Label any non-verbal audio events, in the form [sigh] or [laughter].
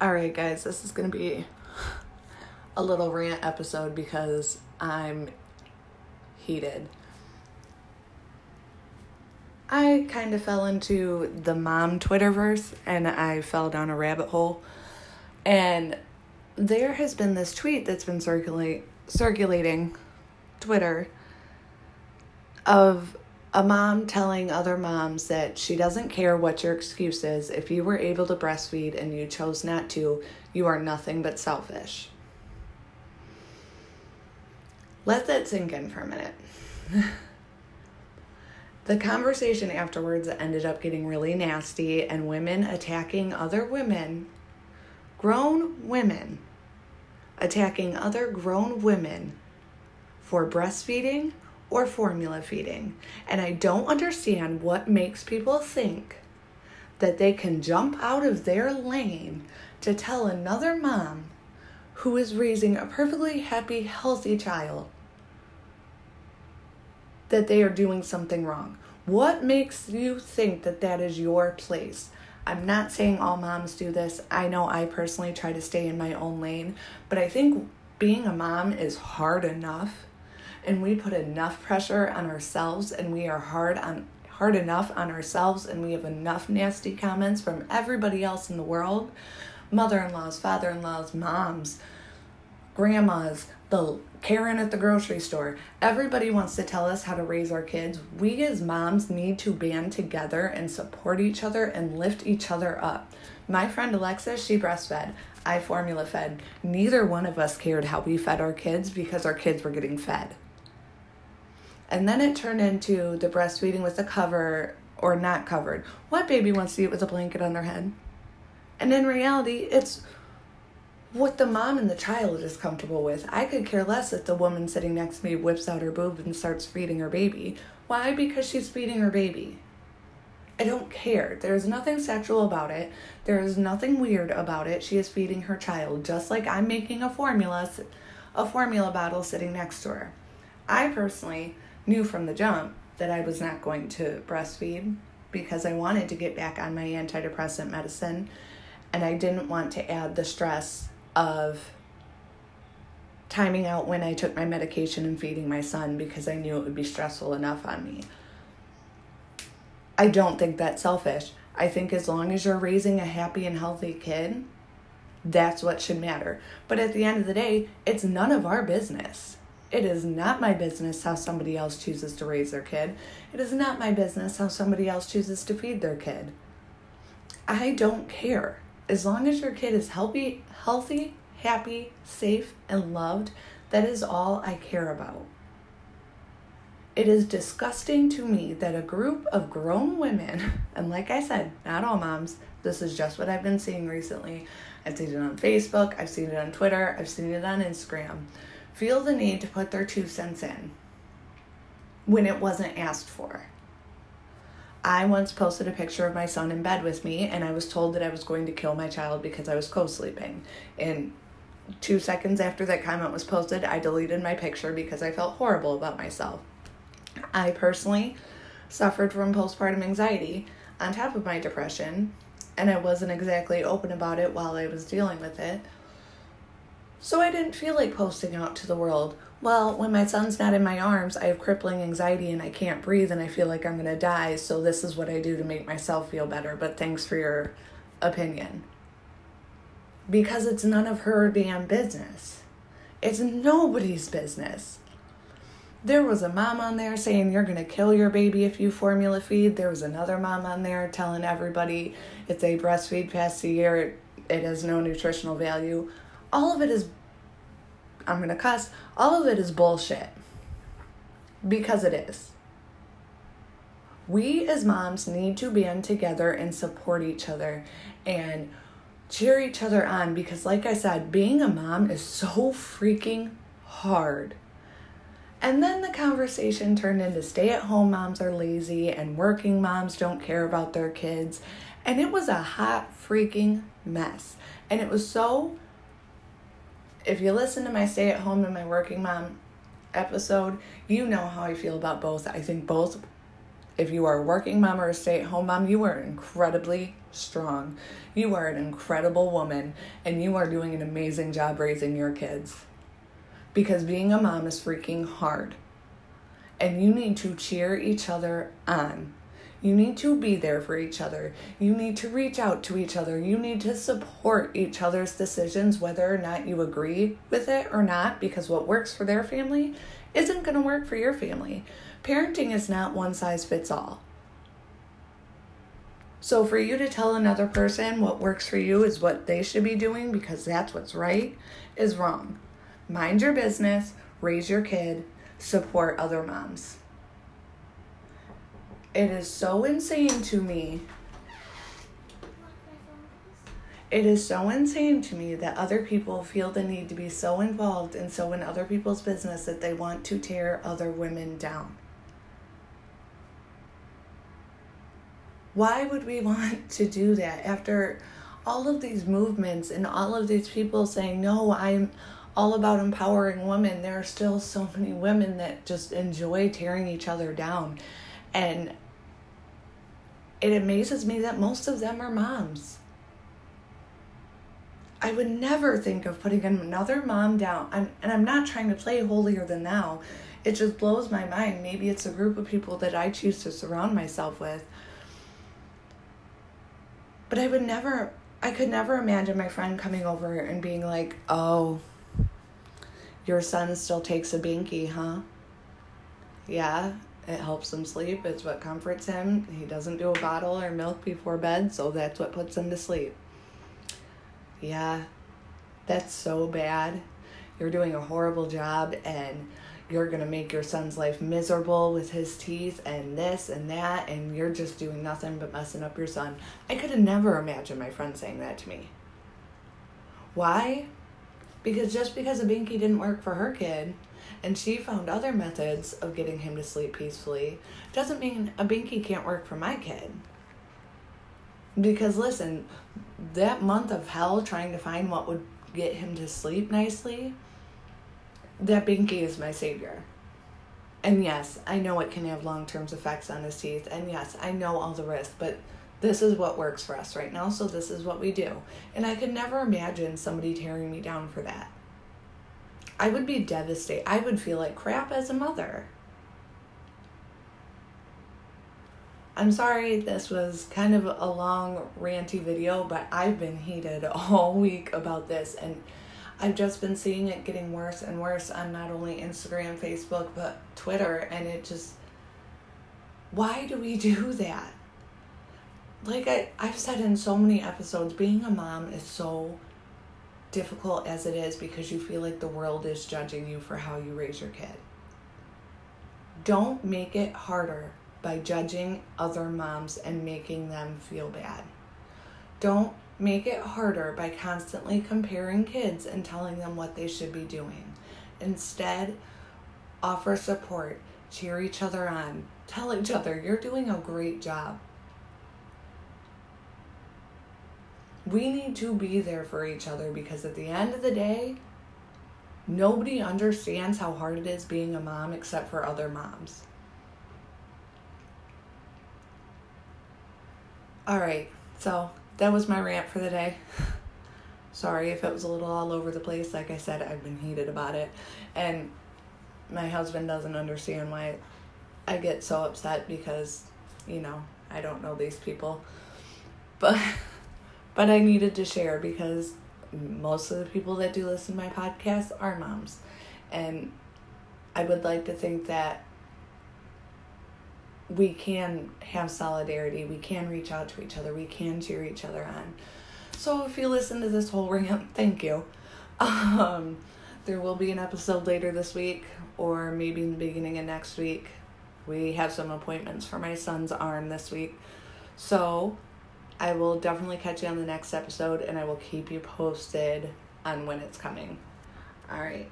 All right, guys, this is going to be a little rant episode because I'm heated. I kind of fell into the mom Twitterverse and I fell down a rabbit hole. And there has been this tweet that's been circulate circulating Twitter of a mom telling other moms that she doesn't care what your excuse is. If you were able to breastfeed and you chose not to, you are nothing but selfish. Let that sink in for a minute. [laughs] the conversation afterwards ended up getting really nasty, and women attacking other women, grown women, attacking other grown women for breastfeeding or formula feeding. And I don't understand what makes people think that they can jump out of their lane to tell another mom who is raising a perfectly happy, healthy child that they are doing something wrong. What makes you think that that is your place? I'm not saying all moms do this. I know I personally try to stay in my own lane, but I think being a mom is hard enough and we put enough pressure on ourselves and we are hard on hard enough on ourselves and we have enough nasty comments from everybody else in the world mother-in-laws father-in-laws moms grandmas the Karen at the grocery store. Everybody wants to tell us how to raise our kids. We as moms need to band together and support each other and lift each other up. My friend alexa she breastfed. I formula fed. Neither one of us cared how we fed our kids because our kids were getting fed. And then it turned into the breastfeeding with the cover or not covered. What baby wants to eat with a blanket on their head? And in reality, it's what the mom and the child is comfortable with. I could care less if the woman sitting next to me whips out her boob and starts feeding her baby. Why? Because she's feeding her baby. I don't care. There is nothing sexual about it. There is nothing weird about it. She is feeding her child, just like I'm making a formula, a formula bottle sitting next to her. I personally knew from the jump that I was not going to breastfeed because I wanted to get back on my antidepressant medicine and I didn't want to add the stress of timing out when I took my medication and feeding my son because I knew it would be stressful enough on me. I don't think that's selfish. I think as long as you're raising a happy and healthy kid, that's what should matter. But at the end of the day, it's none of our business. It is not my business how somebody else chooses to raise their kid. It is not my business how somebody else chooses to feed their kid. I don't care. As long as your kid is healthy, healthy, happy, safe, and loved, that is all I care about. It is disgusting to me that a group of grown women, [laughs] and like I said, not all moms, this is just what I've been seeing recently. I've seen it on Facebook, I've seen it on Twitter, I've seen it on Instagram feel the need to put their two cents in when it wasn't asked for. I once posted a picture of my son in bed with me, and I was told that I was going to kill my child because I was co sleeping. And two seconds after that comment was posted, I deleted my picture because I felt horrible about myself. I personally suffered from postpartum anxiety on top of my depression, and I wasn't exactly open about it while I was dealing with it. So I didn't feel like posting out to the world. Well, when my son's not in my arms, I have crippling anxiety and I can't breathe and I feel like I'm going to die. So this is what I do to make myself feel better. But thanks for your opinion. Because it's none of her damn business. It's nobody's business. There was a mom on there saying you're going to kill your baby if you formula feed. There was another mom on there telling everybody if they breastfeed past a year, it has no nutritional value all of it is I'm going to cuss, all of it is bullshit. Because it is. We as moms need to band together and support each other and cheer each other on because, like I said, being a mom is so freaking hard. And then the conversation turned into stay at home moms are lazy and working moms don't care about their kids. And it was a hot freaking mess. And it was so if you listen to my stay at home and my working mom episode, you know how I feel about both. I think both If you are a working mom or a stay at home mom, you are incredibly strong. You are an incredible woman and you are doing an amazing job raising your kids. Because being a mom is freaking hard. And you need to cheer each other on. You need to be there for each other. You need to reach out to each other. You need to support each other's decisions, whether or not you agree with it or not, because what works for their family isn't going to work for your family. Parenting is not one size fits all. So, for you to tell another person what works for you is what they should be doing because that's what's right is wrong. Mind your business, raise your kid, support other moms. It is so insane to me. It is so insane to me that other people feel the need to be so involved and so in other people's business that they want to tear other women down. Why would we [laughs] want to do that after all of these movements and all of these people saying, no, I'm all about empowering women? There are still so many women that just enjoy tearing each other down. And it amazes me that most of them are moms. I would never think of putting another mom down. I'm, and I'm not trying to play holier than thou. It just blows my mind. Maybe it's a group of people that I choose to surround myself with but I would never, I could never imagine my friend coming over and being like, oh, your son still takes a binky, huh? Yeah, it helps him sleep. It's what comforts him. He doesn't do a bottle or milk before bed, so that's what puts him to sleep. Yeah, that's so bad. You're doing a horrible job, and you're going to make your son's life miserable with his teeth and this and that, and you're just doing nothing but messing up your son. I could have never imagined my friend saying that to me. Why? Because just because a binky didn't work for her kid and she found other methods of getting him to sleep peacefully doesn't mean a binky can't work for my kid. Because listen, that month of hell trying to find what would get him to sleep nicely that binky is my savior. And yes, I know it can have long term effects on his teeth. And yes, I know all the risks, but this is what works for us right now, so this is what we do. And I could never imagine somebody tearing me down for that. I would be devastated. I would feel like crap as a mother. I'm sorry this was kind of a long, ranty video, but I've been heated [laughs] all week about this. And I've just been seeing it getting worse and worse on not only Instagram, Facebook, but Twitter. And it just, why do we do that? Like I, I've said in so many episodes, being a mom is so difficult as it is because you feel like the world is judging you for how you raise your kid. Don't make it harder by judging other moms and making them feel bad. Don't make it harder by constantly comparing kids and telling them what they should be doing. Instead, offer support, cheer each other on, tell each other you're doing a great job. We need to be there for each other because at the end of the day, nobody understands how hard it is being a mom except for other moms. All right, so that was my rant for the day. [laughs] Sorry if it was a little all over the place. Like I said, I've been heated about it. And my husband doesn't understand why I get so upset because, you know, I don't know these people. [laughs] But but I needed to share because most of the people that do listen to my podcast are moms. And I would like to think that we can have solidarity. We can reach out to each other. We can cheer each other on. So if you listen to this whole rant, [laughs] thank you. Um, there will be an episode later this week, or maybe in the beginning of next week. We have some appointments for my son's arm this week. So I will definitely catch you on the next episode, and I will keep you posted on when it's coming. All right.